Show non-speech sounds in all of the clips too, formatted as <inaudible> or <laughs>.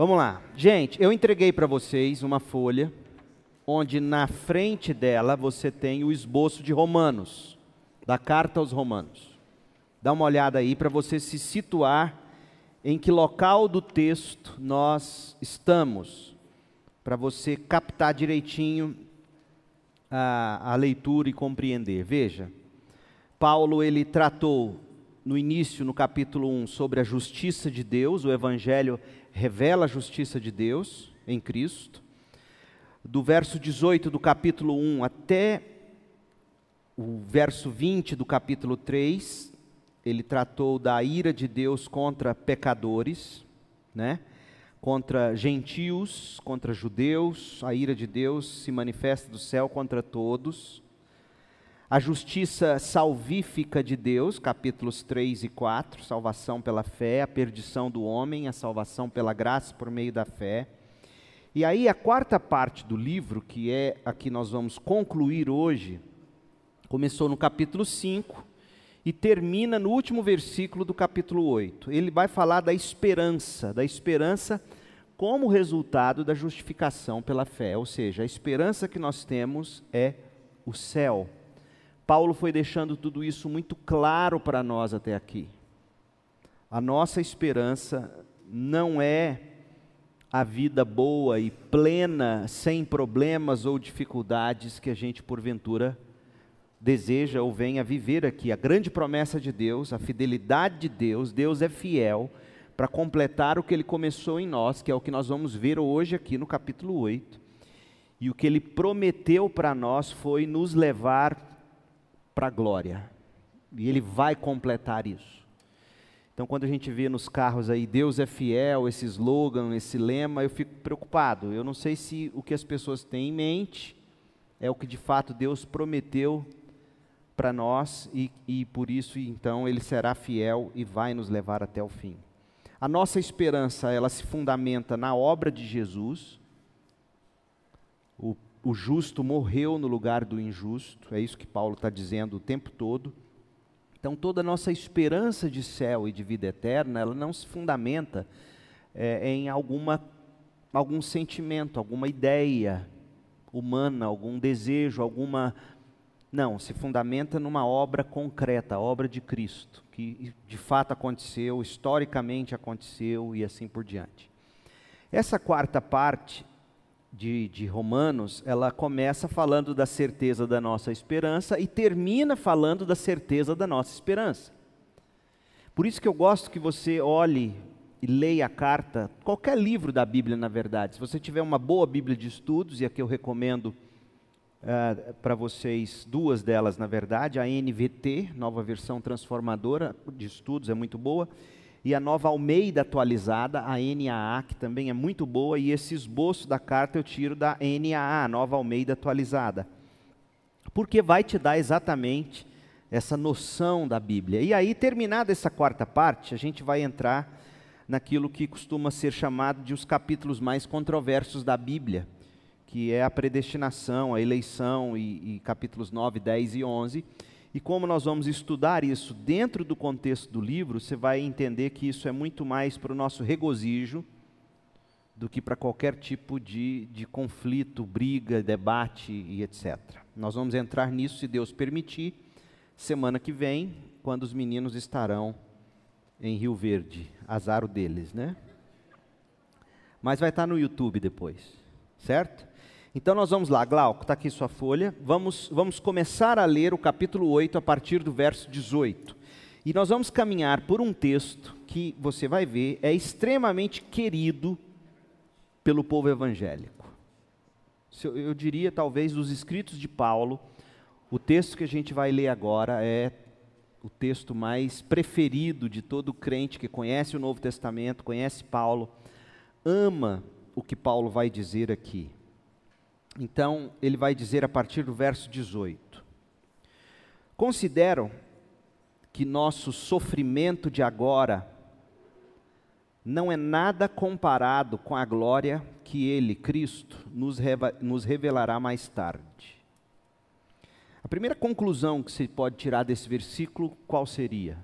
Vamos lá. Gente, eu entreguei para vocês uma folha onde na frente dela você tem o esboço de Romanos, da carta aos Romanos. Dá uma olhada aí para você se situar em que local do texto nós estamos, para você captar direitinho a, a leitura e compreender. Veja, Paulo ele tratou no início, no capítulo 1, sobre a justiça de Deus, o Evangelho revela a justiça de Deus em Cristo. Do verso 18 do capítulo 1 até o verso 20 do capítulo 3, ele tratou da ira de Deus contra pecadores, né? contra gentios, contra judeus, a ira de Deus se manifesta do céu contra todos. A justiça salvífica de Deus, capítulos 3 e 4, salvação pela fé, a perdição do homem, a salvação pela graça por meio da fé. E aí a quarta parte do livro, que é a que nós vamos concluir hoje, começou no capítulo 5 e termina no último versículo do capítulo 8. Ele vai falar da esperança, da esperança como resultado da justificação pela fé, ou seja, a esperança que nós temos é o céu. Paulo foi deixando tudo isso muito claro para nós até aqui. A nossa esperança não é a vida boa e plena, sem problemas ou dificuldades que a gente porventura deseja ou venha viver aqui. A grande promessa de Deus, a fidelidade de Deus, Deus é fiel para completar o que ele começou em nós, que é o que nós vamos ver hoje aqui no capítulo 8. E o que ele prometeu para nós foi nos levar para a glória. E ele vai completar isso. Então, quando a gente vê nos carros aí, Deus é fiel, esse slogan, esse lema, eu fico preocupado. Eu não sei se o que as pessoas têm em mente é o que de fato Deus prometeu para nós e, e por isso, então, Ele será fiel e vai nos levar até o fim. A nossa esperança, ela se fundamenta na obra de Jesus, o justo morreu no lugar do injusto, é isso que Paulo está dizendo o tempo todo. Então, toda a nossa esperança de céu e de vida eterna, ela não se fundamenta é, em alguma, algum sentimento, alguma ideia humana, algum desejo, alguma. Não, se fundamenta numa obra concreta, a obra de Cristo, que de fato aconteceu, historicamente aconteceu e assim por diante. Essa quarta parte de, de, Romanos, ela começa falando da certeza da nossa esperança e termina falando da certeza da nossa esperança. Por isso que eu gosto que você olhe e leia a carta, qualquer livro da Bíblia, na verdade. Se você tiver uma boa Bíblia de estudos, e aqui eu recomendo uh, para vocês duas delas, na verdade, a NVT, nova versão transformadora de estudos, é muito boa e a nova Almeida atualizada, a NAA, que também é muito boa, e esse esboço da carta eu tiro da NAA, nova Almeida atualizada. Porque vai te dar exatamente essa noção da Bíblia. E aí, terminada essa quarta parte, a gente vai entrar naquilo que costuma ser chamado de os capítulos mais controversos da Bíblia, que é a predestinação, a eleição, e, e capítulos 9, 10 e 11 e como nós vamos estudar isso dentro do contexto do livro, você vai entender que isso é muito mais para o nosso regozijo do que para qualquer tipo de, de conflito, briga, debate e etc. Nós vamos entrar nisso, se Deus permitir, semana que vem, quando os meninos estarão em Rio Verde. Azar o deles, né? Mas vai estar no YouTube depois, certo? Então nós vamos lá, Glauco, está aqui sua folha. Vamos, vamos começar a ler o capítulo 8 a partir do verso 18. E nós vamos caminhar por um texto que você vai ver é extremamente querido pelo povo evangélico. Eu diria, talvez, dos escritos de Paulo, o texto que a gente vai ler agora é o texto mais preferido de todo crente que conhece o Novo Testamento, conhece Paulo, ama o que Paulo vai dizer aqui. Então, ele vai dizer a partir do verso 18: Considero que nosso sofrimento de agora não é nada comparado com a glória que Ele, Cristo, nos revelará mais tarde. A primeira conclusão que se pode tirar desse versículo, qual seria?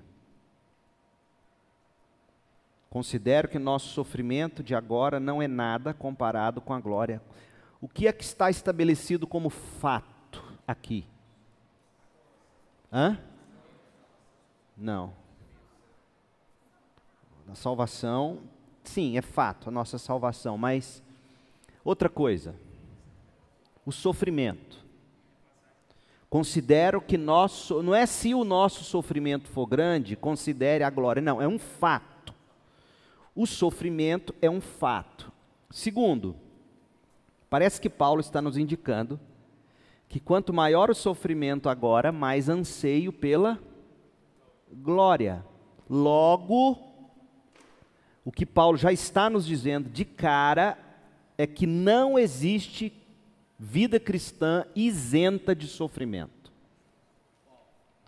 Considero que nosso sofrimento de agora não é nada comparado com a glória. O que é que está estabelecido como fato aqui? Hã? Não. A salvação, sim, é fato, a nossa salvação, mas outra coisa, o sofrimento. Considero que nosso, não é se o nosso sofrimento for grande, considere a glória, não, é um fato. O sofrimento é um fato. Segundo, parece que Paulo está nos indicando que quanto maior o sofrimento agora, mais anseio pela glória. Logo, o que Paulo já está nos dizendo de cara é que não existe vida cristã isenta de sofrimento.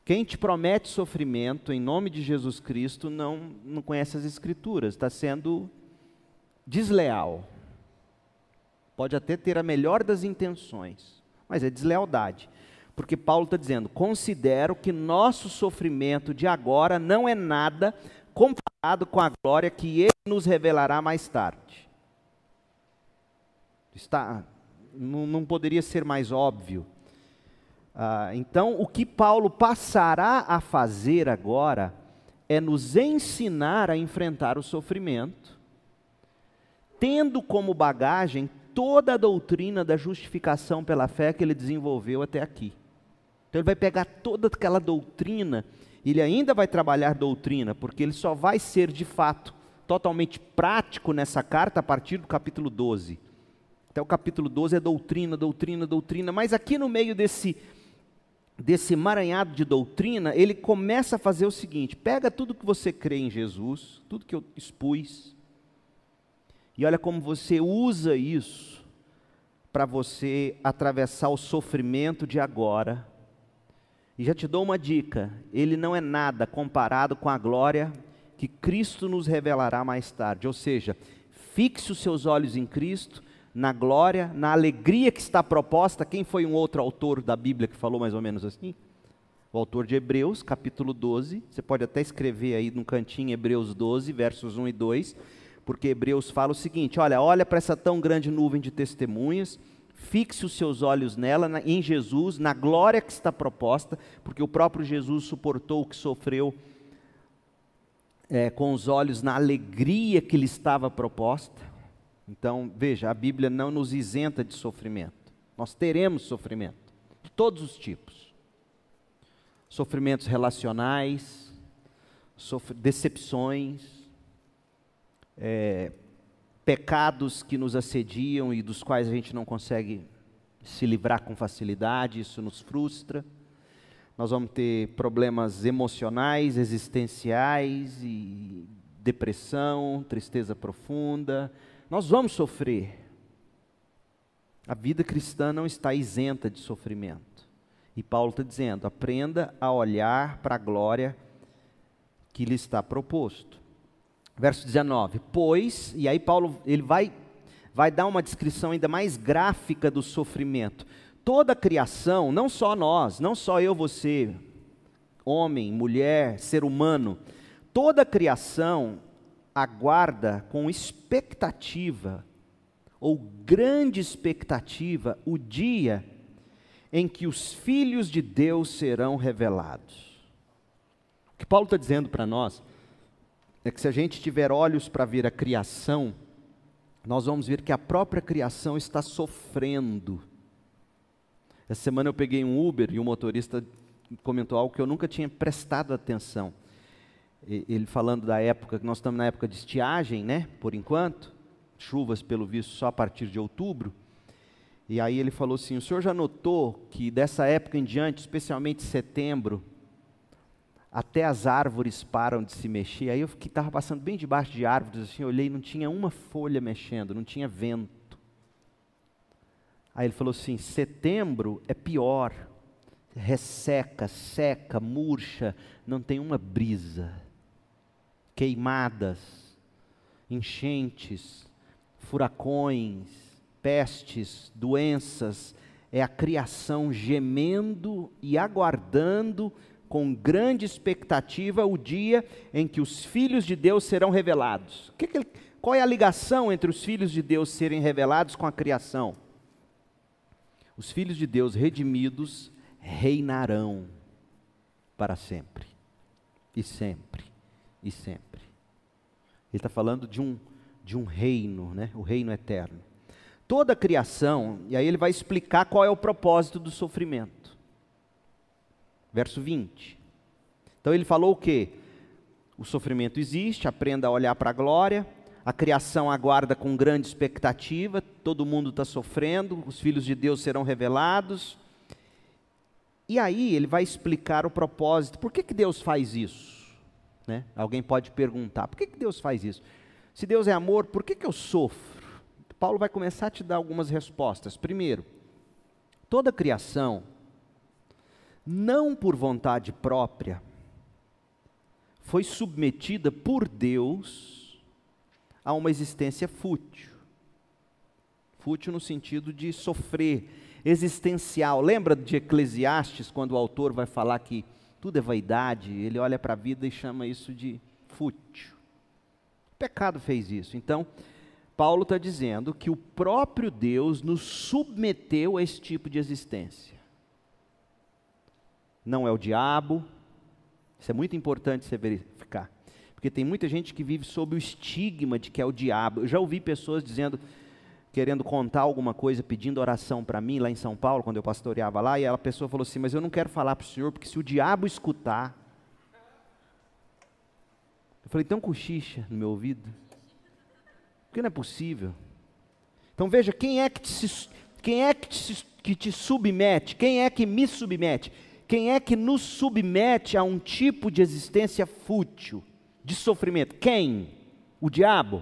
Quem te promete sofrimento em nome de Jesus Cristo não, não conhece as Escrituras, está sendo desleal. Pode até ter a melhor das intenções, mas é deslealdade. Porque Paulo está dizendo: considero que nosso sofrimento de agora não é nada comparado com a glória que ele nos revelará mais tarde. Está, não, não poderia ser mais óbvio. Ah, então, o que Paulo passará a fazer agora é nos ensinar a enfrentar o sofrimento, tendo como bagagem toda a doutrina da justificação pela fé que ele desenvolveu até aqui. Então ele vai pegar toda aquela doutrina, ele ainda vai trabalhar doutrina, porque ele só vai ser de fato totalmente prático nessa carta a partir do capítulo 12. Até o capítulo 12 é doutrina, doutrina, doutrina, mas aqui no meio desse desse emaranhado de doutrina, ele começa a fazer o seguinte: pega tudo que você crê em Jesus, tudo que eu expus, e olha como você usa isso para você atravessar o sofrimento de agora e já te dou uma dica: ele não é nada comparado com a glória que Cristo nos revelará mais tarde. Ou seja, fixe os seus olhos em Cristo, na glória, na alegria que está proposta. Quem foi um outro autor da Bíblia que falou mais ou menos assim? O autor de Hebreus, capítulo 12. Você pode até escrever aí no cantinho Hebreus 12, versos 1 e 2, porque Hebreus fala o seguinte: olha, olha para essa tão grande nuvem de testemunhas Fixe os seus olhos nela, em Jesus, na glória que está proposta, porque o próprio Jesus suportou o que sofreu é, com os olhos na alegria que lhe estava proposta. Então, veja, a Bíblia não nos isenta de sofrimento. Nós teremos sofrimento, de todos os tipos: sofrimentos relacionais, decepções, é, pecados que nos assediam e dos quais a gente não consegue se livrar com facilidade, isso nos frustra. Nós vamos ter problemas emocionais, existenciais e depressão, tristeza profunda. Nós vamos sofrer. A vida cristã não está isenta de sofrimento. E Paulo está dizendo: aprenda a olhar para a glória que lhe está proposto verso 19. Pois, e aí Paulo ele vai vai dar uma descrição ainda mais gráfica do sofrimento. Toda a criação, não só nós, não só eu, você, homem, mulher, ser humano, toda a criação aguarda com expectativa ou grande expectativa o dia em que os filhos de Deus serão revelados. O que Paulo está dizendo para nós é que se a gente tiver olhos para ver a criação, nós vamos ver que a própria criação está sofrendo. Essa semana eu peguei um Uber e o motorista comentou algo que eu nunca tinha prestado atenção. Ele falando da época, que nós estamos na época de estiagem, né, por enquanto, chuvas pelo visto só a partir de outubro. E aí ele falou assim: o senhor já notou que dessa época em diante, especialmente setembro, até as árvores param de se mexer. Aí eu estava passando bem debaixo de árvores, assim, olhei, não tinha uma folha mexendo, não tinha vento. Aí ele falou assim: setembro é pior, resseca, seca, murcha, não tem uma brisa. Queimadas, enchentes, furacões, pestes, doenças, é a criação gemendo e aguardando com grande expectativa o dia em que os filhos de Deus serão revelados. Que que qual é a ligação entre os filhos de Deus serem revelados com a criação? Os filhos de Deus redimidos reinarão para sempre, e sempre, e sempre. Ele está falando de um, de um reino, né? o reino eterno. Toda a criação, e aí ele vai explicar qual é o propósito do sofrimento. Verso 20. Então ele falou o quê? O sofrimento existe, aprenda a olhar para a glória, a criação aguarda com grande expectativa, todo mundo está sofrendo, os filhos de Deus serão revelados. E aí ele vai explicar o propósito. Por que, que Deus faz isso? Né? Alguém pode perguntar: por que, que Deus faz isso? Se Deus é amor, por que, que eu sofro? Paulo vai começar a te dar algumas respostas. Primeiro, toda criação, não por vontade própria, foi submetida por Deus a uma existência fútil. Fútil no sentido de sofrer, existencial. Lembra de Eclesiastes, quando o autor vai falar que tudo é vaidade? Ele olha para a vida e chama isso de fútil. O pecado fez isso. Então, Paulo está dizendo que o próprio Deus nos submeteu a esse tipo de existência. Não é o diabo, isso é muito importante você verificar. Porque tem muita gente que vive sob o estigma de que é o diabo. Eu já ouvi pessoas dizendo, querendo contar alguma coisa, pedindo oração para mim lá em São Paulo, quando eu pastoreava lá, e a pessoa falou assim: Mas eu não quero falar para o senhor, porque se o diabo escutar. Eu falei: Então cochicha no meu ouvido. Porque não é possível. Então veja, quem é que te, quem é que te, que te submete? Quem é que me submete? Quem é que nos submete a um tipo de existência fútil, de sofrimento? Quem? O diabo?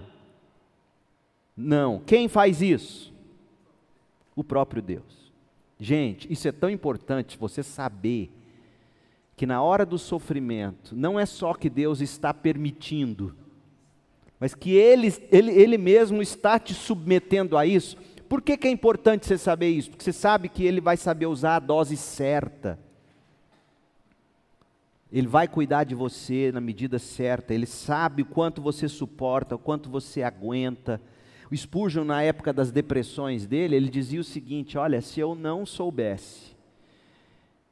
Não. Quem faz isso? O próprio Deus. Gente, isso é tão importante você saber que na hora do sofrimento, não é só que Deus está permitindo, mas que ele, ele, ele mesmo está te submetendo a isso. Por que, que é importante você saber isso? Porque você sabe que ele vai saber usar a dose certa. Ele vai cuidar de você na medida certa, ele sabe o quanto você suporta, o quanto você aguenta. O Spurgeon, na época das depressões dele, ele dizia o seguinte: Olha, se eu não soubesse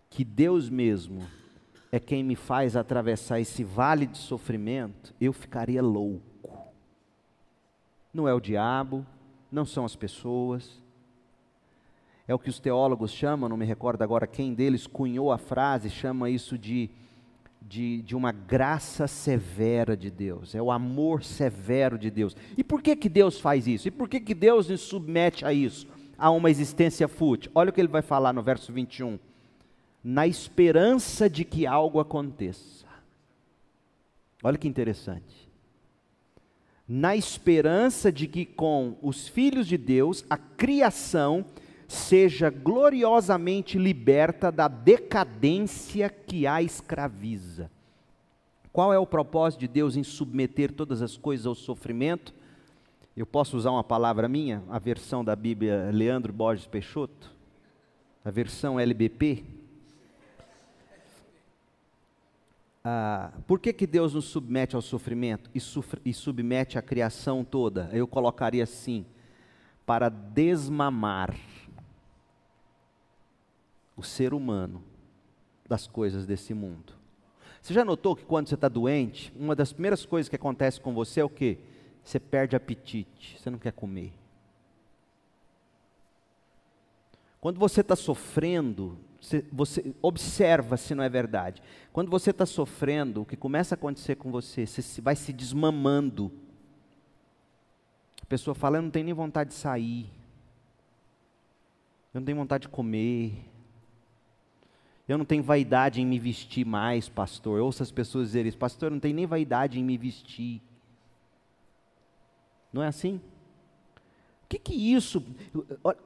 que Deus mesmo é quem me faz atravessar esse vale de sofrimento, eu ficaria louco não é o diabo, não são as pessoas. É o que os teólogos chamam, não me recordo agora quem deles cunhou a frase, chama isso de, de, de uma graça severa de Deus, é o amor severo de Deus. E por que, que Deus faz isso? E por que, que Deus nos submete a isso? A uma existência fútil? Olha o que ele vai falar no verso 21. Na esperança de que algo aconteça. Olha que interessante na esperança de que com os filhos de Deus a criação seja gloriosamente liberta da decadência que a escraviza. Qual é o propósito de Deus em submeter todas as coisas ao sofrimento? Eu posso usar uma palavra minha, a versão da Bíblia Leandro Borges Peixoto, a versão LBP, ah, por que, que Deus nos submete ao sofrimento e, e submete a criação toda? Eu colocaria assim: para desmamar o ser humano das coisas desse mundo. Você já notou que quando você está doente, uma das primeiras coisas que acontece com você é o quê? Você perde apetite, você não quer comer. Quando você está sofrendo, você, você, observa se não é verdade. Quando você está sofrendo, o que começa a acontecer com você, você vai se desmamando. A pessoa fala, eu não tenho nem vontade de sair. Eu não tenho vontade de comer. Eu não tenho vaidade em me vestir mais, pastor. Eu ouço as pessoas dizerem isso, pastor, eu não tenho nem vaidade em me vestir. Não é assim? O que, que isso?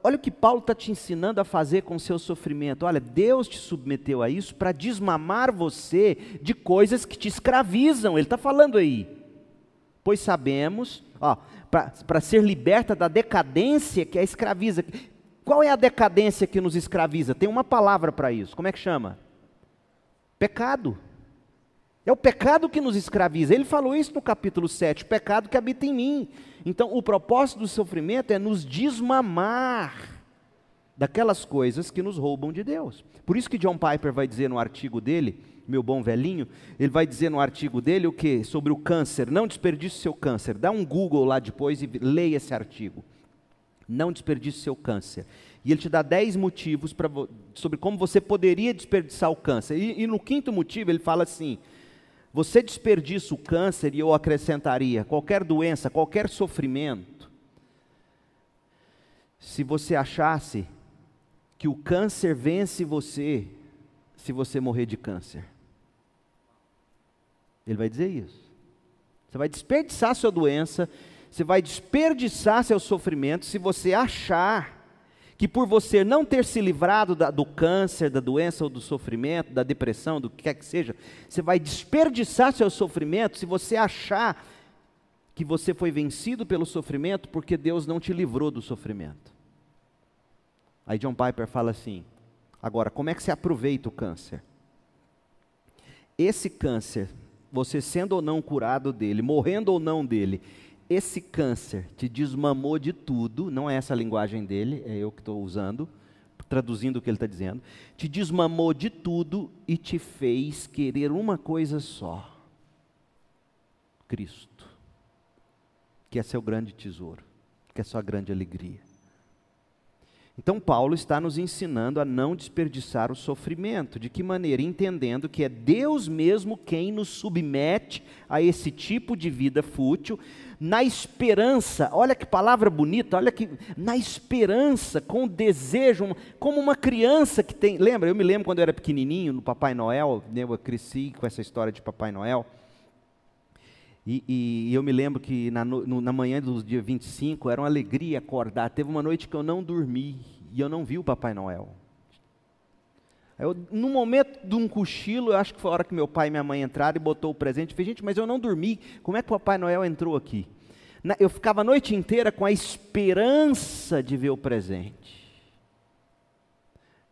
Olha o que Paulo está te ensinando a fazer com o seu sofrimento. Olha, Deus te submeteu a isso para desmamar você de coisas que te escravizam. Ele está falando aí. Pois sabemos, para ser liberta da decadência que a escraviza. Qual é a decadência que nos escraviza? Tem uma palavra para isso. Como é que chama? Pecado. É o pecado que nos escraviza. Ele falou isso no capítulo 7, o pecado que habita em mim. Então, o propósito do sofrimento é nos desmamar daquelas coisas que nos roubam de Deus. Por isso que John Piper vai dizer no artigo dele, meu bom velhinho, ele vai dizer no artigo dele o que? Sobre o câncer. Não desperdice seu câncer. Dá um Google lá depois e leia esse artigo. Não desperdice seu câncer. E ele te dá 10 motivos pra, sobre como você poderia desperdiçar o câncer. E, e no quinto motivo ele fala assim: você desperdiça o câncer, e eu acrescentaria, qualquer doença, qualquer sofrimento, se você achasse que o câncer vence você se você morrer de câncer. Ele vai dizer isso. Você vai desperdiçar sua doença, você vai desperdiçar seu sofrimento se você achar que por você não ter se livrado da, do câncer, da doença ou do sofrimento, da depressão, do que quer que seja, você vai desperdiçar seu sofrimento se você achar que você foi vencido pelo sofrimento porque Deus não te livrou do sofrimento. Aí John Piper fala assim: agora, como é que se aproveita o câncer? Esse câncer, você sendo ou não curado dele, morrendo ou não dele, esse câncer te desmamou de tudo, não é essa a linguagem dele, é eu que estou usando, traduzindo o que ele está dizendo, te desmamou de tudo e te fez querer uma coisa só: Cristo, que é seu grande tesouro, que é sua grande alegria. Então, Paulo está nos ensinando a não desperdiçar o sofrimento. De que maneira? Entendendo que é Deus mesmo quem nos submete a esse tipo de vida fútil, na esperança, olha que palavra bonita, olha que, na esperança, com desejo, como uma criança que tem. Lembra? Eu me lembro quando eu era pequenininho, no Papai Noel, né, eu cresci com essa história de Papai Noel. E, e, eu me lembro que na, no, na manhã do dia 25 era uma alegria acordar. Teve uma noite que eu não dormi e eu não vi o Papai Noel. Eu, no momento de um cochilo, eu acho que foi a hora que meu pai e minha mãe entraram e botou o presente. Eu falei, gente, mas eu não dormi. Como é que o Papai Noel entrou aqui? Na, eu ficava a noite inteira com a esperança de ver o presente.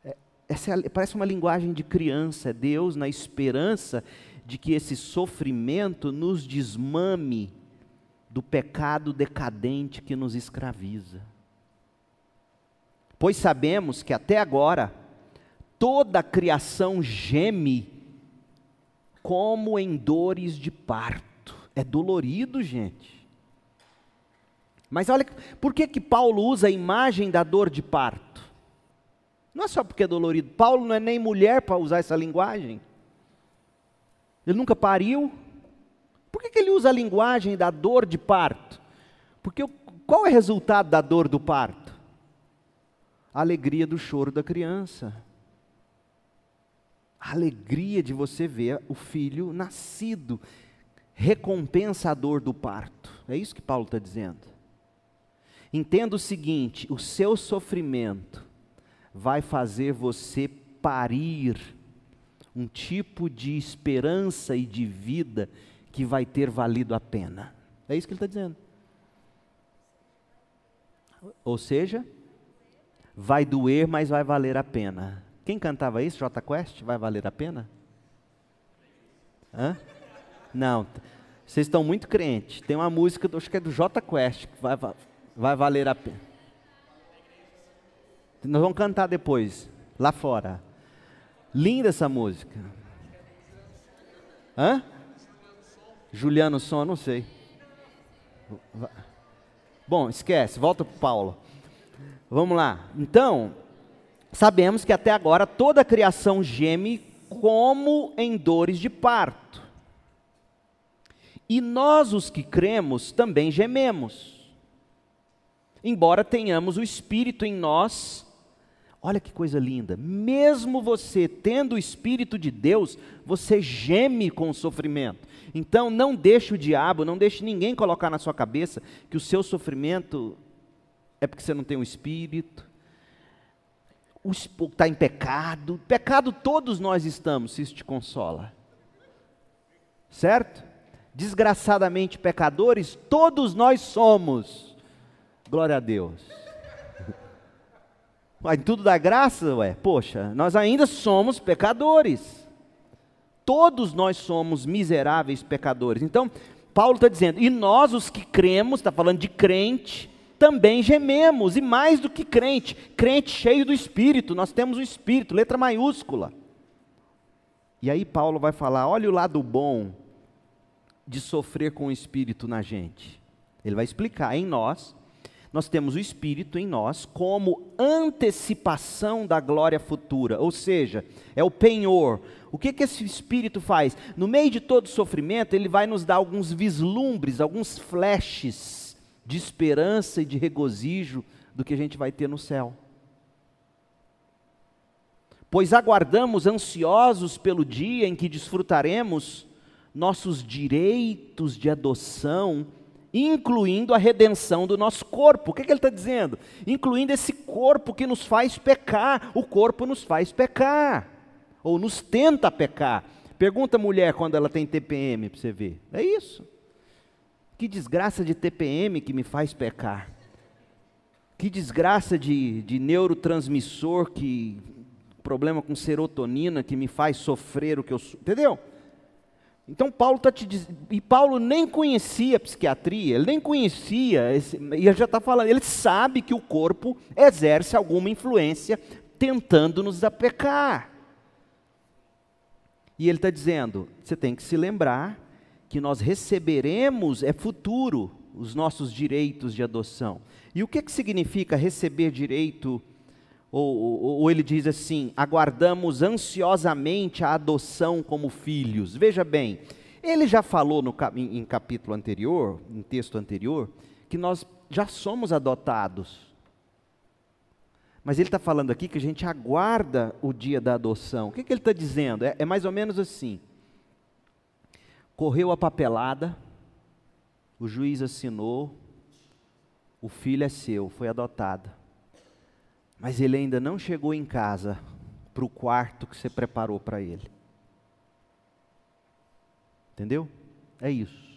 É, essa é, parece uma linguagem de criança. É Deus na esperança de que esse sofrimento nos desmame do pecado decadente que nos escraviza. Pois sabemos que até agora toda a criação geme como em dores de parto. É dolorido, gente. Mas olha, por que que Paulo usa a imagem da dor de parto? Não é só porque é dolorido. Paulo não é nem mulher para usar essa linguagem. Ele nunca pariu. Por que, que ele usa a linguagem da dor de parto? Porque qual é o resultado da dor do parto? A alegria do choro da criança. A alegria de você ver o filho nascido. Recompensa a dor do parto. É isso que Paulo está dizendo. Entenda o seguinte: o seu sofrimento vai fazer você parir um tipo de esperança e de vida que vai ter valido a pena. É isso que ele está dizendo. Ou seja, vai doer, mas vai valer a pena. Quem cantava isso, J Quest? Vai valer a pena? Hã? Não, vocês estão muito crentes. Tem uma música, acho que é do J Quest, que vai, vai valer a pena. Nós vamos cantar depois, lá fora. Linda essa música. Hã? Juliano Som, não sei. Bom, esquece, volta para Paulo. Vamos lá. Então, sabemos que até agora toda a criação geme como em dores de parto. E nós, os que cremos, também gememos. Embora tenhamos o Espírito em nós Olha que coisa linda. Mesmo você tendo o Espírito de Deus, você geme com o sofrimento. Então não deixe o diabo, não deixe ninguém colocar na sua cabeça que o seu sofrimento é porque você não tem o Espírito, está em pecado. Pecado todos nós estamos, se isso te consola. Certo? Desgraçadamente pecadores, todos nós somos. Glória a Deus. Mas tudo dá graça, ué. Poxa, nós ainda somos pecadores. Todos nós somos miseráveis pecadores. Então, Paulo está dizendo, e nós os que cremos, está falando de crente, também gememos, e mais do que crente, crente cheio do Espírito, nós temos o Espírito, letra maiúscula. E aí Paulo vai falar: olha o lado bom de sofrer com o Espírito na gente. Ele vai explicar: em nós, nós temos o Espírito em nós como antecipação da glória futura, ou seja, é o penhor. O que, que esse Espírito faz? No meio de todo sofrimento, ele vai nos dar alguns vislumbres, alguns flashes de esperança e de regozijo do que a gente vai ter no céu pois aguardamos ansiosos pelo dia em que desfrutaremos nossos direitos de adoção, incluindo a redenção do nosso corpo. O que, que ele está dizendo? Incluindo esse corpo que nos faz pecar. O corpo nos faz pecar, ou nos tenta pecar. Pergunta a mulher quando ela tem TPM para você ver. É isso. Que desgraça de TPM que me faz pecar. Que desgraça de, de neurotransmissor que problema com serotonina que me faz sofrer o que eu. Entendeu? Então Paulo está te. E Paulo nem conhecia a psiquiatria, ele nem conhecia, esse, e ele já está falando, ele sabe que o corpo exerce alguma influência tentando nos apecar. E ele está dizendo: você tem que se lembrar que nós receberemos, é futuro, os nossos direitos de adoção. E o que, que significa receber direito ou, ou, ou, ele diz assim: aguardamos ansiosamente a adoção como filhos. Veja bem, ele já falou no, em, capítulo anterior, em texto anterior, que nós já somos adotados. Mas ele está falando aqui que a gente aguarda o dia da adoção. O que, que ele está dizendo? É, é mais ou menos assim: correu a papelada, o juiz assinou, o filho é seu, foi adotado. Mas ele ainda não chegou em casa para o quarto que você preparou para ele. Entendeu? É isso.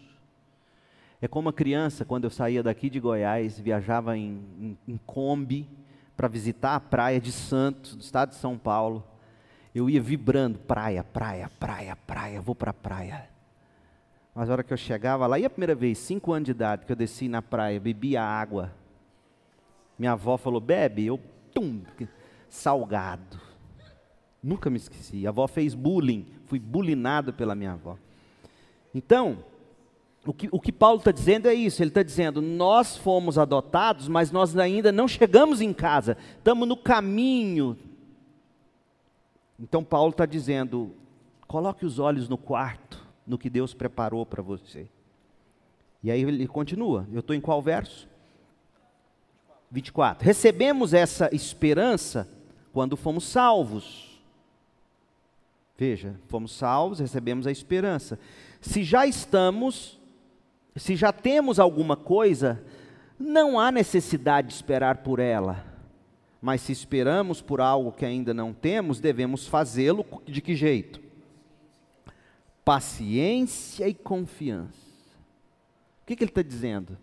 É como a criança, quando eu saía daqui de Goiás, viajava em, em, em Kombi para visitar a praia de Santos, do estado de São Paulo. Eu ia vibrando, praia, praia, praia, praia, vou para a praia. Mas a hora que eu chegava lá, e a primeira vez, cinco anos de idade, que eu desci na praia, bebia água. Minha avó falou, bebe. Eu tum, salgado. Nunca me esqueci. A avó fez bullying, fui bulinado pela minha avó. Então, o que, o que Paulo está dizendo é isso: ele está dizendo, nós fomos adotados, mas nós ainda não chegamos em casa, estamos no caminho. Então, Paulo está dizendo, coloque os olhos no quarto, no que Deus preparou para você. E aí ele continua, eu estou em qual verso? 24. Recebemos essa esperança quando fomos salvos. Veja, fomos salvos, recebemos a esperança. Se já estamos, se já temos alguma coisa, não há necessidade de esperar por ela. Mas se esperamos por algo que ainda não temos, devemos fazê-lo de que jeito? Paciência e confiança. O que, que ele está dizendo?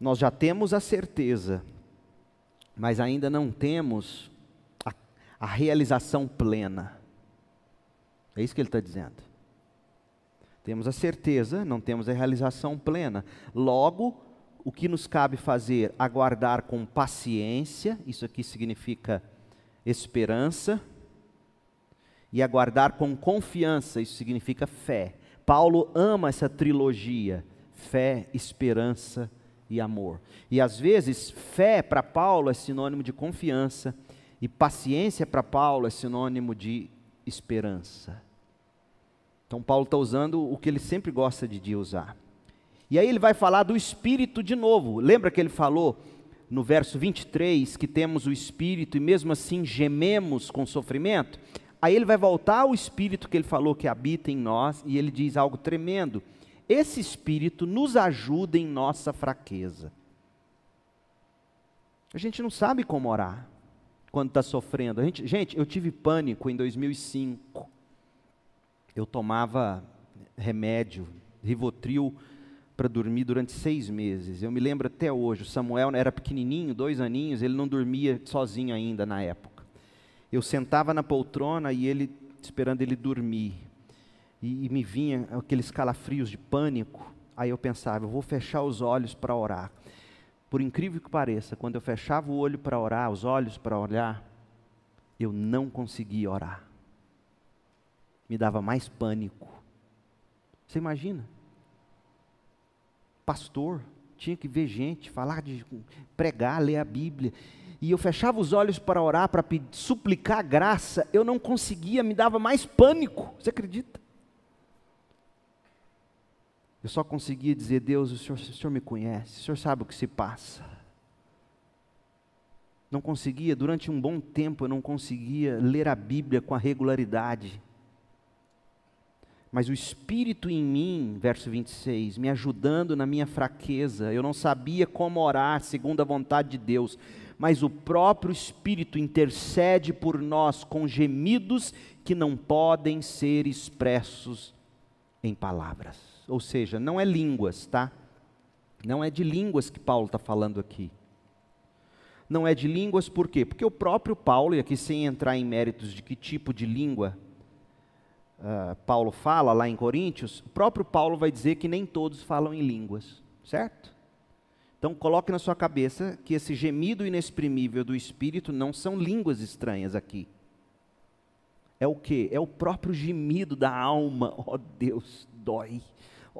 Nós já temos a certeza mas ainda não temos a, a realização plena. É isso que ele está dizendo. Temos a certeza, não temos a realização plena. Logo, o que nos cabe fazer? Aguardar com paciência, isso aqui significa esperança, e aguardar com confiança, isso significa fé. Paulo ama essa trilogia: fé, esperança e amor. E às vezes, fé para Paulo é sinônimo de confiança, e paciência para Paulo é sinônimo de esperança. Então, Paulo está usando o que ele sempre gosta de usar. E aí ele vai falar do Espírito de novo. Lembra que ele falou no verso 23 que temos o Espírito e mesmo assim gememos com sofrimento? Aí ele vai voltar ao Espírito que ele falou que habita em nós e ele diz algo tremendo esse Espírito nos ajuda em nossa fraqueza. A gente não sabe como orar quando está sofrendo. Gente, gente, eu tive pânico em 2005. Eu tomava remédio, Rivotril, para dormir durante seis meses. Eu me lembro até hoje, o Samuel era pequenininho, dois aninhos, ele não dormia sozinho ainda na época. Eu sentava na poltrona e ele, esperando ele dormir. E, e me vinha aqueles calafrios de pânico. Aí eu pensava, eu vou fechar os olhos para orar. Por incrível que pareça, quando eu fechava o olho para orar, os olhos para olhar, eu não conseguia orar. Me dava mais pânico. Você imagina? Pastor, tinha que ver gente, falar de pregar, ler a Bíblia. E eu fechava os olhos para orar, para suplicar graça, eu não conseguia, me dava mais pânico. Você acredita? Eu só conseguia dizer: Deus, o senhor, o senhor me conhece, o Senhor sabe o que se passa. Não conseguia, durante um bom tempo, eu não conseguia ler a Bíblia com a regularidade. Mas o Espírito em mim, verso 26, me ajudando na minha fraqueza, eu não sabia como orar segundo a vontade de Deus, mas o próprio Espírito intercede por nós com gemidos que não podem ser expressos em palavras ou seja, não é línguas, tá? Não é de línguas que Paulo está falando aqui. Não é de línguas por quê? Porque o próprio Paulo, e aqui sem entrar em méritos de que tipo de língua uh, Paulo fala lá em Coríntios, o próprio Paulo vai dizer que nem todos falam em línguas, certo? Então coloque na sua cabeça que esse gemido inexprimível do Espírito não são línguas estranhas aqui. É o que? É o próprio gemido da alma. <laughs> Oh Deus, dói.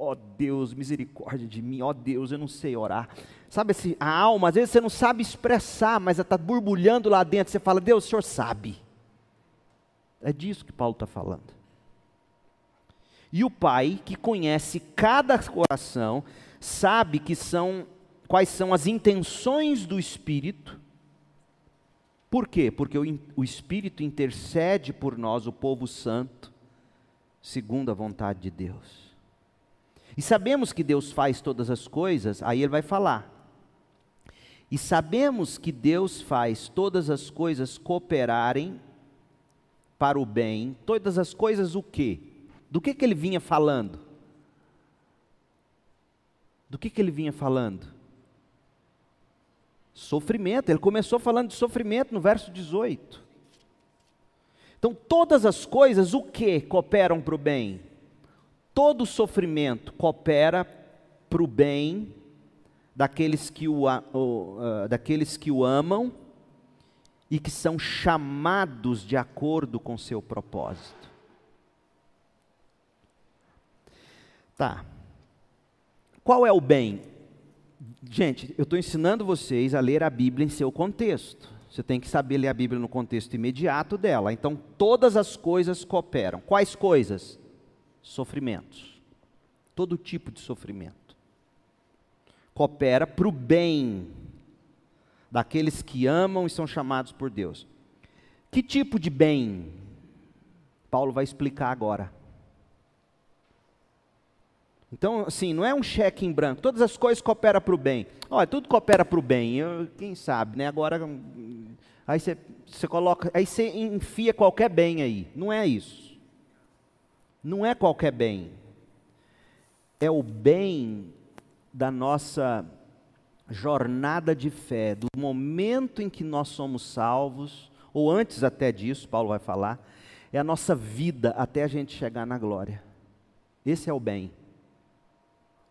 Ó oh, Deus, misericórdia de mim. Ó oh, Deus, eu não sei orar. Sabe assim, a alma, às vezes você não sabe expressar, mas está borbulhando lá dentro. Você fala, Deus, o Senhor sabe. É disso que Paulo está falando. E o Pai, que conhece cada coração, sabe que são quais são as intenções do Espírito. Por quê? Porque o, o Espírito intercede por nós, o povo santo, segundo a vontade de Deus. E sabemos que Deus faz todas as coisas, aí ele vai falar. E sabemos que Deus faz todas as coisas cooperarem para o bem. Todas as coisas o quê? Do que, que ele vinha falando? Do que, que ele vinha falando? Sofrimento. Ele começou falando de sofrimento no verso 18. Então, todas as coisas, o que cooperam para o bem? Todo sofrimento coopera para o bem daqueles que o, uh, daqueles que o amam e que são chamados de acordo com seu propósito. Tá. Qual é o bem? Gente, eu estou ensinando vocês a ler a Bíblia em seu contexto. Você tem que saber ler a Bíblia no contexto imediato dela. Então, todas as coisas cooperam. Quais coisas? Sofrimentos. Todo tipo de sofrimento. Coopera para o bem daqueles que amam e são chamados por Deus. Que tipo de bem? Paulo vai explicar agora. Então, assim, não é um cheque em branco. Todas as coisas cooperam para o bem. Olha, tudo coopera para o bem. Eu, quem sabe, né? Agora, aí você, você coloca, aí você enfia qualquer bem aí. Não é isso não é qualquer bem, é o bem da nossa jornada de fé, do momento em que nós somos salvos, ou antes até disso, Paulo vai falar, é a nossa vida até a gente chegar na glória. Esse é o bem.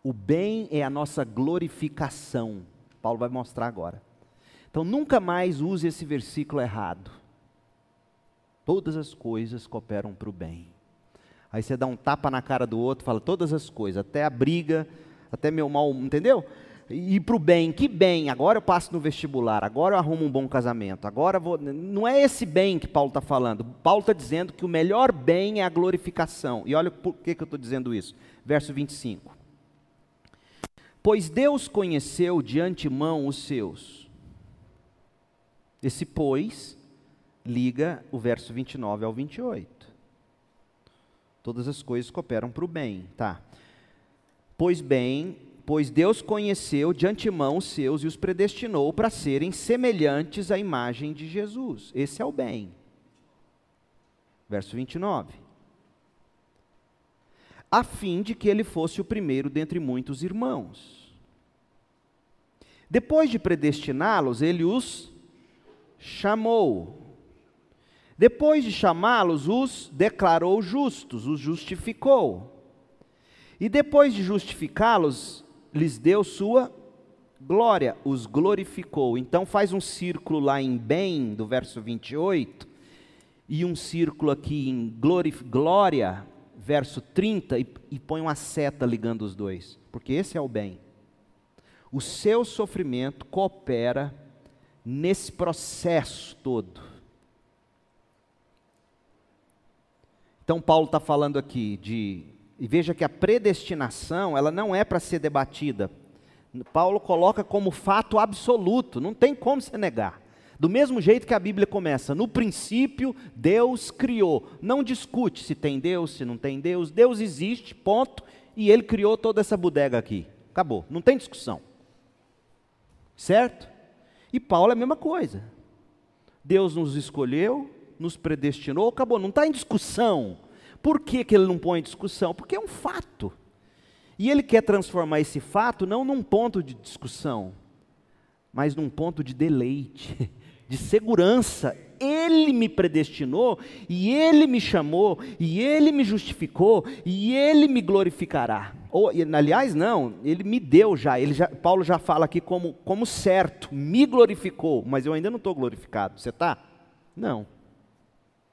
O bem é a nossa glorificação. Paulo vai mostrar agora. Então nunca mais use esse versículo errado. Todas as coisas cooperam para o bem. Aí você dá um tapa na cara do outro, fala todas as coisas, até a briga, até meu mal, entendeu? E para o bem, que bem, agora eu passo no vestibular, agora eu arrumo um bom casamento, agora vou. Não é esse bem que Paulo está falando. Paulo está dizendo que o melhor bem é a glorificação. E olha por que, que eu estou dizendo isso. Verso 25. Pois Deus conheceu de antemão os seus. Esse pois liga o verso 29 ao 28. Todas as coisas cooperam para o bem, tá? Pois bem, pois Deus conheceu de antemão os seus e os predestinou para serem semelhantes à imagem de Jesus. Esse é o bem. Verso 29. A fim de que ele fosse o primeiro dentre muitos irmãos. Depois de predestiná-los, ele os chamou. Depois de chamá-los, os declarou justos, os justificou. E depois de justificá-los, lhes deu sua glória, os glorificou. Então faz um círculo lá em bem, do verso 28, e um círculo aqui em glória, verso 30, e, e põe uma seta ligando os dois, porque esse é o bem. O seu sofrimento coopera nesse processo todo. Então Paulo está falando aqui de, e veja que a predestinação, ela não é para ser debatida. Paulo coloca como fato absoluto, não tem como se negar. Do mesmo jeito que a Bíblia começa, no princípio Deus criou. Não discute se tem Deus, se não tem Deus. Deus existe, ponto. E ele criou toda essa bodega aqui. Acabou, não tem discussão. Certo? E Paulo é a mesma coisa. Deus nos escolheu, nos predestinou, acabou, não está em discussão. Por que, que ele não põe em discussão? Porque é um fato. E ele quer transformar esse fato não num ponto de discussão, mas num ponto de deleite, <laughs> de segurança. Ele me predestinou, e ele me chamou, e ele me justificou, e ele me glorificará. Ou, aliás, não, ele me deu já, ele já, Paulo já fala aqui como, como certo, me glorificou, mas eu ainda não estou glorificado. Você está? Não.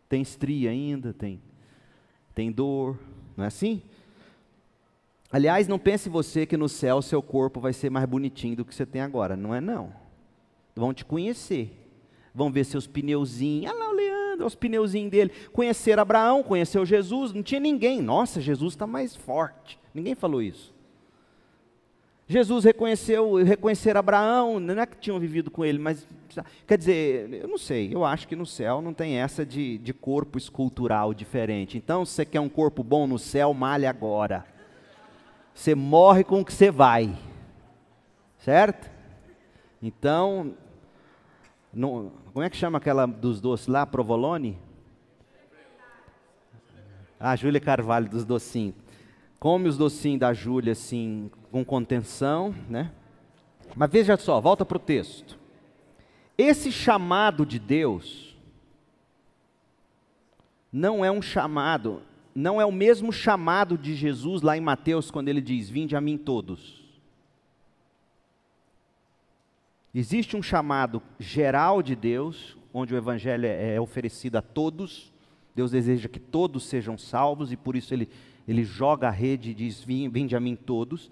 Tem estria ainda, tem, tem dor, não é assim? Aliás, não pense você que no céu seu corpo vai ser mais bonitinho do que você tem agora. Não é não. Vão te conhecer. Vão ver seus pneuzinhos. Ah lá o Leandro, os pneuzinhos dele. Conhecer Abraão, conheceu Jesus. Não tinha ninguém. Nossa, Jesus está mais forte. Ninguém falou isso. Jesus reconheceu, reconhecer Abraão, não é que tinham vivido com ele, mas, quer dizer, eu não sei, eu acho que no céu não tem essa de, de corpo escultural diferente. Então, se você quer um corpo bom no céu, malhe agora. Você morre com o que você vai. Certo? Então, como é que chama aquela dos doces lá, provolone? Ah, Júlia Carvalho dos docinhos. Come os docinhos da Júlia assim, com contenção, né? Mas veja só, volta para o texto. Esse chamado de Deus não é um chamado, não é o mesmo chamado de Jesus lá em Mateus, quando ele diz: Vinde a mim todos. Existe um chamado geral de Deus, onde o evangelho é, é oferecido a todos. Deus deseja que todos sejam salvos e por isso ele, ele joga a rede e diz: Vinde a mim todos.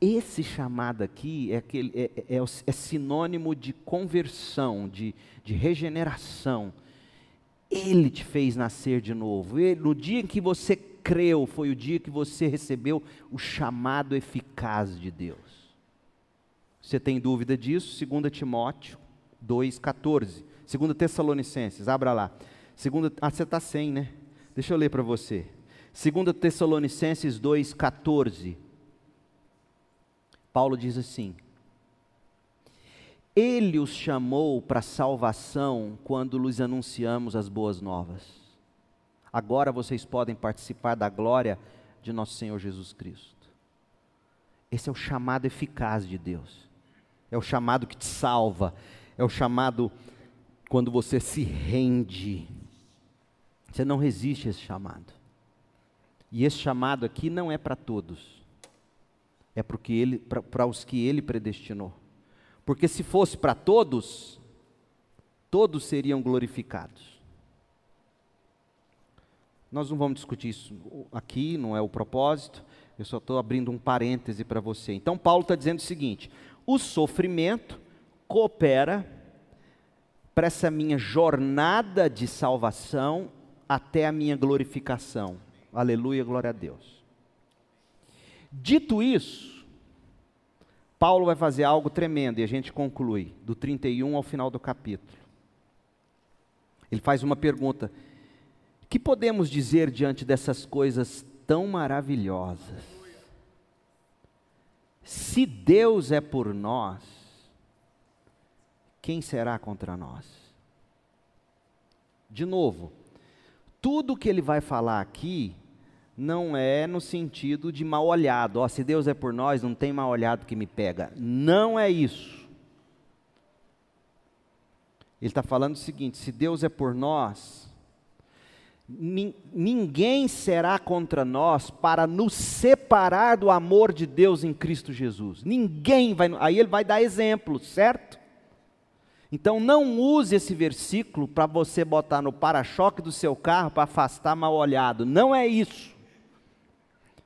Esse chamado aqui é, aquele, é, é, é, é sinônimo de conversão, de, de regeneração ele te fez nascer de novo. Ele, no dia em que você creu, foi o dia que você recebeu o chamado eficaz de Deus. Você tem dúvida disso? 2 Timóteo 2,14. 2 Tessalonicenses, abra lá. Segunda, ah, você está sem, né? Deixa eu ler para você. 2 Tessalonicenses 2,14. Paulo diz assim: ele os chamou para salvação quando lhes anunciamos as boas novas. Agora vocês podem participar da glória de nosso Senhor Jesus Cristo. Esse é o chamado eficaz de Deus. É o chamado que te salva. É o chamado quando você se rende. Você não resiste a esse chamado. E esse chamado aqui não é para todos. É para os que ele predestinou. Porque se fosse para todos, todos seriam glorificados. Nós não vamos discutir isso aqui, não é o propósito, eu só estou abrindo um parêntese para você. Então, Paulo está dizendo o seguinte: o sofrimento coopera para essa minha jornada de salvação até a minha glorificação. Aleluia, glória a Deus. Dito isso, Paulo vai fazer algo tremendo e a gente conclui, do 31 ao final do capítulo. Ele faz uma pergunta: que podemos dizer diante dessas coisas tão maravilhosas? Se Deus é por nós, quem será contra nós? De novo, tudo que ele vai falar aqui não é no sentido de mal olhado. Ó, se Deus é por nós, não tem mal olhado que me pega. Não é isso. Ele está falando o seguinte: se Deus é por nós, ninguém será contra nós para nos separar do amor de Deus em Cristo Jesus. Ninguém vai. Aí ele vai dar exemplo, certo? Então não use esse versículo para você botar no para-choque do seu carro para afastar mal olhado. Não é isso.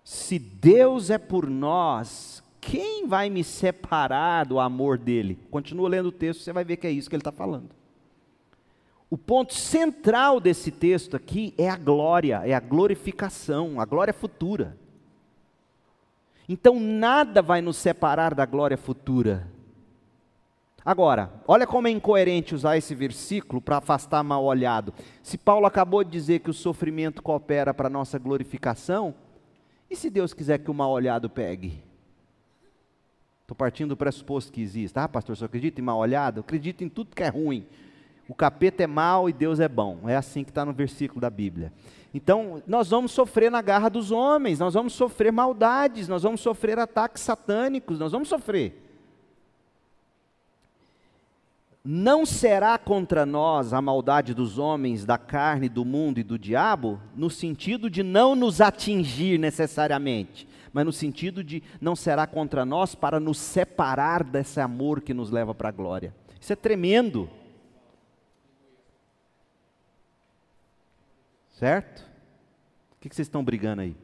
Se Deus é por nós, quem vai me separar do amor dele? Continua lendo o texto, você vai ver que é isso que ele está falando. O ponto central desse texto aqui é a glória, é a glorificação, a glória futura. Então nada vai nos separar da glória futura. Agora, olha como é incoerente usar esse versículo para afastar mal olhado. Se Paulo acabou de dizer que o sofrimento coopera para a nossa glorificação, e se Deus quiser que o mal olhado pegue? Estou partindo do pressuposto que existe. Ah, pastor, você acredita em mal olhado? Acredito em tudo que é ruim. O capeta é mau e Deus é bom. É assim que está no versículo da Bíblia. Então, nós vamos sofrer na garra dos homens, nós vamos sofrer maldades, nós vamos sofrer ataques satânicos, nós vamos sofrer. Não será contra nós a maldade dos homens, da carne, do mundo e do diabo, no sentido de não nos atingir necessariamente, mas no sentido de não será contra nós para nos separar desse amor que nos leva para a glória. Isso é tremendo. Certo? O que vocês estão brigando aí?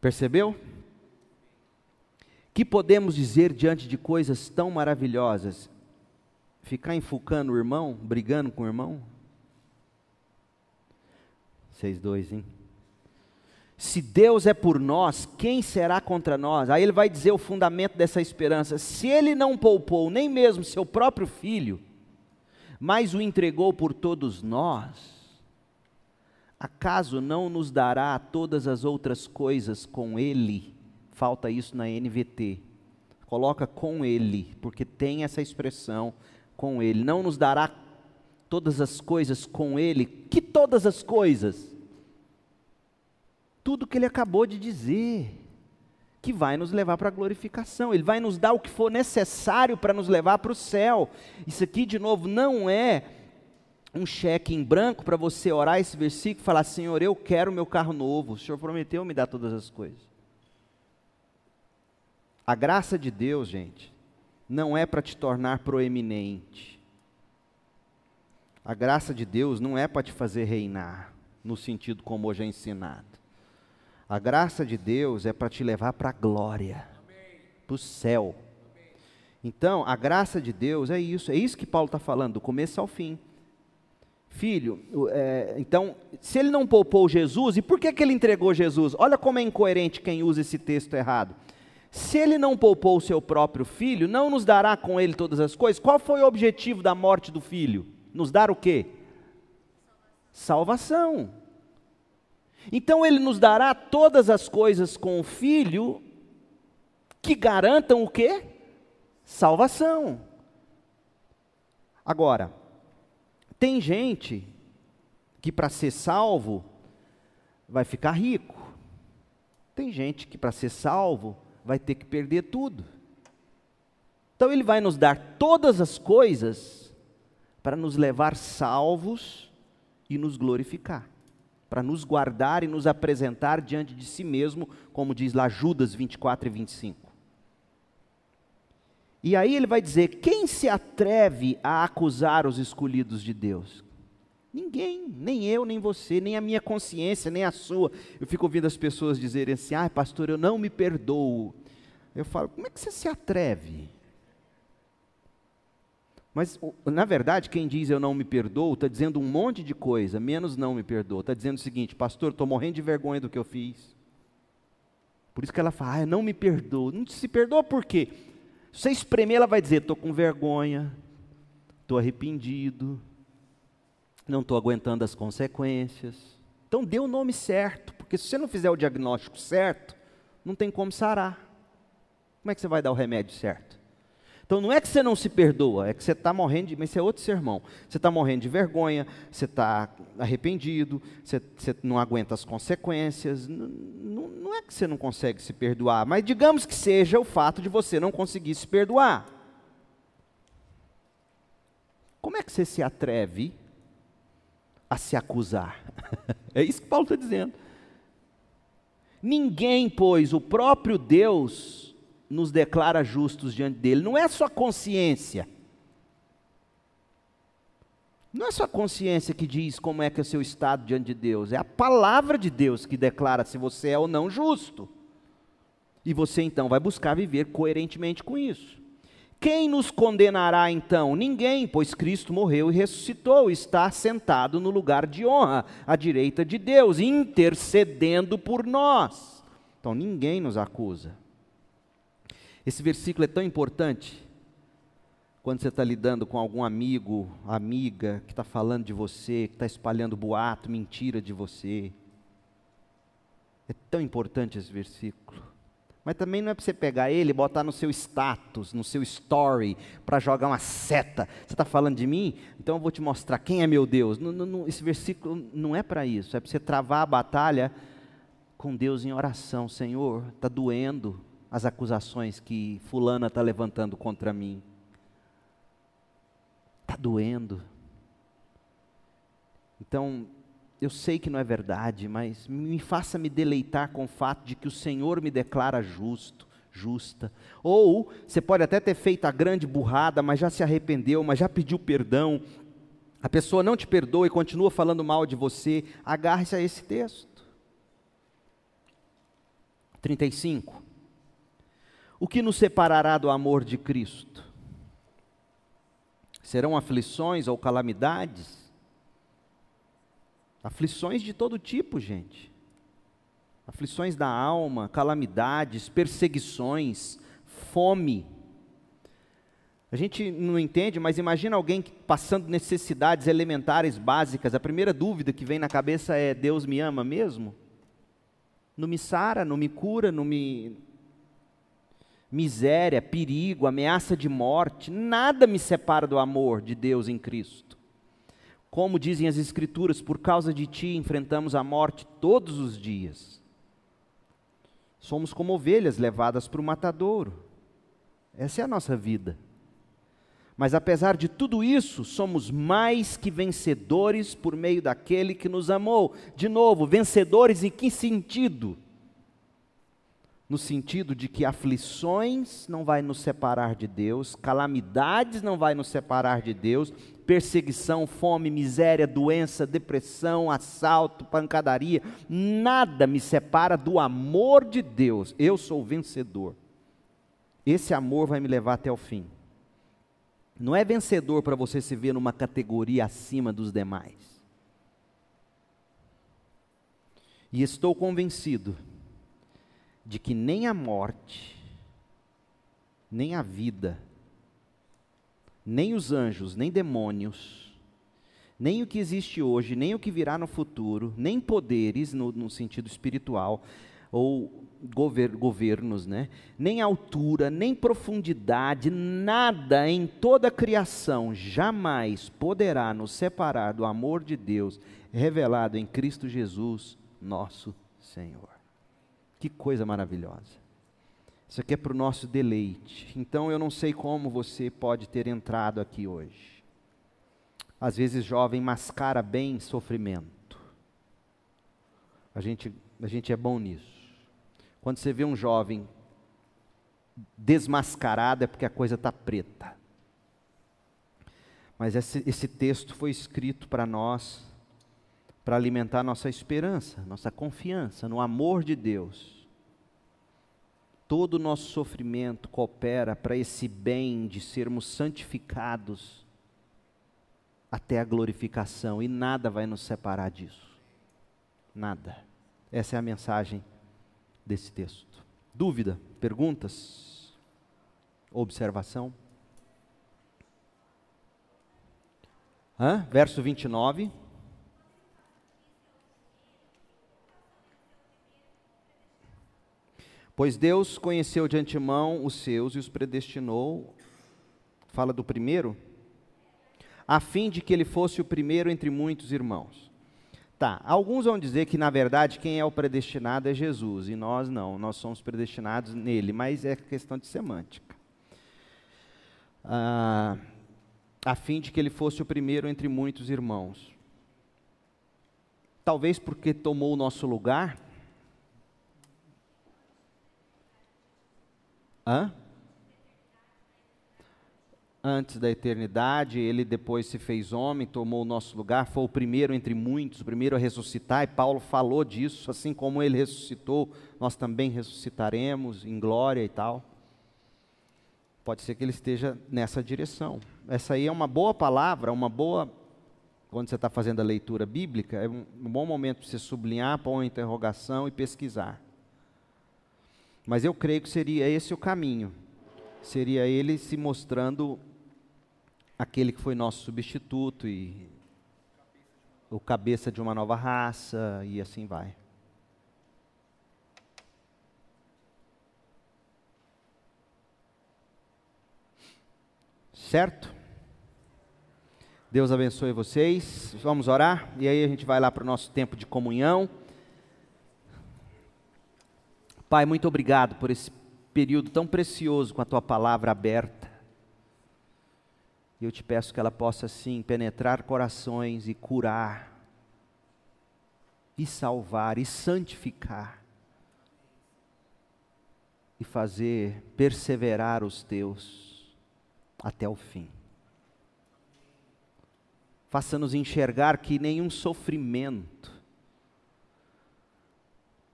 Percebeu? Que podemos dizer diante de coisas tão maravilhosas? Ficar enfucando o irmão, brigando com o irmão? Vocês dois, hein? Se Deus é por nós, quem será contra nós? Aí ele vai dizer o fundamento dessa esperança. Se ele não poupou nem mesmo seu próprio filho, mas o entregou por todos nós, acaso não nos dará todas as outras coisas com ele? Falta isso na NVT. Coloca com ele, porque tem essa expressão com ele. Não nos dará todas as coisas com ele. Que todas as coisas? Tudo que ele acabou de dizer que vai nos levar para a glorificação. Ele vai nos dar o que for necessário para nos levar para o céu. Isso aqui, de novo, não é um cheque em branco para você orar esse versículo e falar: Senhor, eu quero meu carro novo. O Senhor prometeu me dar todas as coisas. A graça de Deus, gente, não é para te tornar proeminente. A graça de Deus não é para te fazer reinar, no sentido como hoje é ensinado. A graça de Deus é para te levar para a glória, para o céu. Então, a graça de Deus é isso, é isso que Paulo está falando, do começo ao fim. Filho, é, então, se ele não poupou Jesus, e por que, que ele entregou Jesus? Olha como é incoerente quem usa esse texto errado. Se ele não poupou o seu próprio filho, não nos dará com ele todas as coisas? Qual foi o objetivo da morte do filho? Nos dar o quê? Salvação. Então ele nos dará todas as coisas com o filho que garantam o quê? Salvação. Agora, tem gente que para ser salvo vai ficar rico. Tem gente que para ser salvo vai ter que perder tudo. Então Ele vai nos dar todas as coisas para nos levar salvos e nos glorificar, para nos guardar e nos apresentar diante de si mesmo, como diz lá Judas 24 e 25. E aí ele vai dizer: quem se atreve a acusar os escolhidos de Deus? Ninguém, nem eu, nem você, nem a minha consciência, nem a sua. Eu fico ouvindo as pessoas dizerem assim: ah, pastor, eu não me perdoo. Eu falo: como é que você se atreve? Mas, na verdade, quem diz eu não me perdoo, está dizendo um monte de coisa, menos não me perdoo. Está dizendo o seguinte: pastor, estou morrendo de vergonha do que eu fiz. Por isso que ela fala: ah, eu não me perdoo. Não se perdoa por quê? Se você espremer, ela vai dizer: estou com vergonha, estou arrependido não estou aguentando as consequências. Então dê o nome certo, porque se você não fizer o diagnóstico certo, não tem como sarar. Como é que você vai dar o remédio certo? Então não é que você não se perdoa, é que você está morrendo de. Mas isso é outro sermão. Você está morrendo de vergonha, você está arrependido, você, você, não aguenta as consequências. Não, não, não é que você não consegue se perdoar, mas digamos que seja o fato de você não conseguir se perdoar. Como é que você se atreve a se acusar? <laughs> é isso que Paulo está dizendo. Ninguém, pois, o próprio Deus nos declara justos diante dele. Não é só consciência. Não é só a consciência que diz como é que é o seu estado diante de Deus, é a palavra de Deus que declara se você é ou não justo. E você então vai buscar viver coerentemente com isso. Quem nos condenará então? Ninguém, pois Cristo morreu e ressuscitou, está sentado no lugar de honra, à direita de Deus, intercedendo por nós. Então ninguém nos acusa. Esse versículo é tão importante quando você está lidando com algum amigo, amiga que está falando de você, que está espalhando boato, mentira de você. É tão importante esse versículo. Mas também não é para você pegar ele e botar no seu status, no seu story, para jogar uma seta. Você está falando de mim? Então eu vou te mostrar quem é meu Deus. Esse versículo não é para isso. É para você travar a batalha com Deus em oração. Senhor, está doendo as acusações que Fulana está levantando contra mim. Está doendo. Então, eu sei que não é verdade, mas me faça me deleitar com o fato de que o Senhor me declara justo, justa. Ou você pode até ter feito a grande burrada, mas já se arrependeu, mas já pediu perdão. A pessoa não te perdoa e continua falando mal de você. Agarre-se a esse texto. 35. O que nos separará do amor de Cristo? Serão aflições ou calamidades? Aflições de todo tipo, gente. Aflições da alma, calamidades, perseguições, fome. A gente não entende, mas imagina alguém passando necessidades elementares básicas. A primeira dúvida que vem na cabeça é: Deus me ama mesmo? Não me sara, não me cura, não me. Miséria, perigo, ameaça de morte, nada me separa do amor de Deus em Cristo. Como dizem as Escrituras, por causa de ti enfrentamos a morte todos os dias. Somos como ovelhas levadas para o matadouro. Essa é a nossa vida. Mas apesar de tudo isso, somos mais que vencedores por meio daquele que nos amou. De novo, vencedores em que sentido? No sentido de que aflições não vai nos separar de Deus, calamidades não vai nos separar de Deus, perseguição, fome, miséria, doença, depressão, assalto, pancadaria, nada me separa do amor de Deus. Eu sou vencedor. Esse amor vai me levar até o fim. Não é vencedor para você se ver numa categoria acima dos demais. E estou convencido de que nem a morte, nem a vida, nem os anjos, nem demônios, nem o que existe hoje, nem o que virá no futuro, nem poderes no, no sentido espiritual, ou gover, governos, né? nem altura, nem profundidade, nada em toda a criação jamais poderá nos separar do amor de Deus revelado em Cristo Jesus, nosso Senhor. Que coisa maravilhosa. Isso aqui é para o nosso deleite. Então eu não sei como você pode ter entrado aqui hoje. Às vezes, jovem mascara bem sofrimento. A gente, a gente é bom nisso. Quando você vê um jovem desmascarado, é porque a coisa está preta. Mas esse, esse texto foi escrito para nós, para alimentar nossa esperança, nossa confiança no amor de Deus todo o nosso sofrimento coopera para esse bem de sermos santificados até a glorificação, e nada vai nos separar disso. Nada. Essa é a mensagem desse texto. Dúvida? Perguntas? Observação? Hã? Verso 29. Pois Deus conheceu de antemão os seus e os predestinou, fala do primeiro, a fim de que ele fosse o primeiro entre muitos irmãos. Tá, alguns vão dizer que na verdade quem é o predestinado é Jesus, e nós não, nós somos predestinados nele, mas é questão de semântica. Ah, a fim de que ele fosse o primeiro entre muitos irmãos. Talvez porque tomou o nosso lugar. Hã? Antes da eternidade, ele depois se fez homem, tomou o nosso lugar, foi o primeiro entre muitos, o primeiro a ressuscitar, e Paulo falou disso, assim como ele ressuscitou, nós também ressuscitaremos em glória e tal. Pode ser que ele esteja nessa direção. Essa aí é uma boa palavra, uma boa quando você está fazendo a leitura bíblica, é um, bom momento para você sublinhar, pôr uma interrogação e pesquisar. Mas eu creio que seria esse o caminho. Seria ele se mostrando aquele que foi nosso substituto e o cabeça de uma nova raça e assim vai. Certo? Deus abençoe vocês. Vamos orar e aí a gente vai lá para o nosso tempo de comunhão. Pai, muito obrigado por esse período tão precioso com a tua palavra aberta. E eu te peço que ela possa, sim, penetrar corações e curar, e salvar, e santificar, e fazer perseverar os teus até o fim faça-nos enxergar que nenhum sofrimento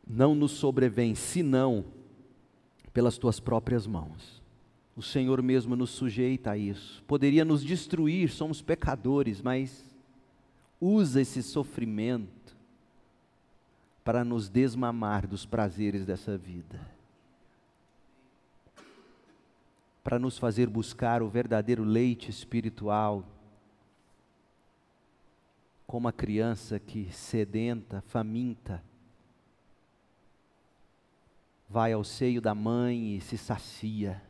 não nos sobrevém, senão pelas tuas próprias mãos. O Senhor mesmo nos sujeita a isso. Poderia nos destruir, somos pecadores, mas usa esse sofrimento para nos desmamar dos prazeres dessa vida. Para nos fazer buscar o verdadeiro leite espiritual como a criança que sedenta, faminta, vai ao seio da mãe e se sacia.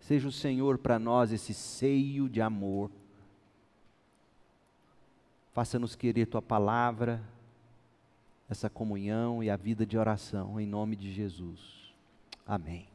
Seja o Senhor para nós esse seio de amor. Faça-nos querer tua palavra, essa comunhão e a vida de oração, em nome de Jesus. Amém.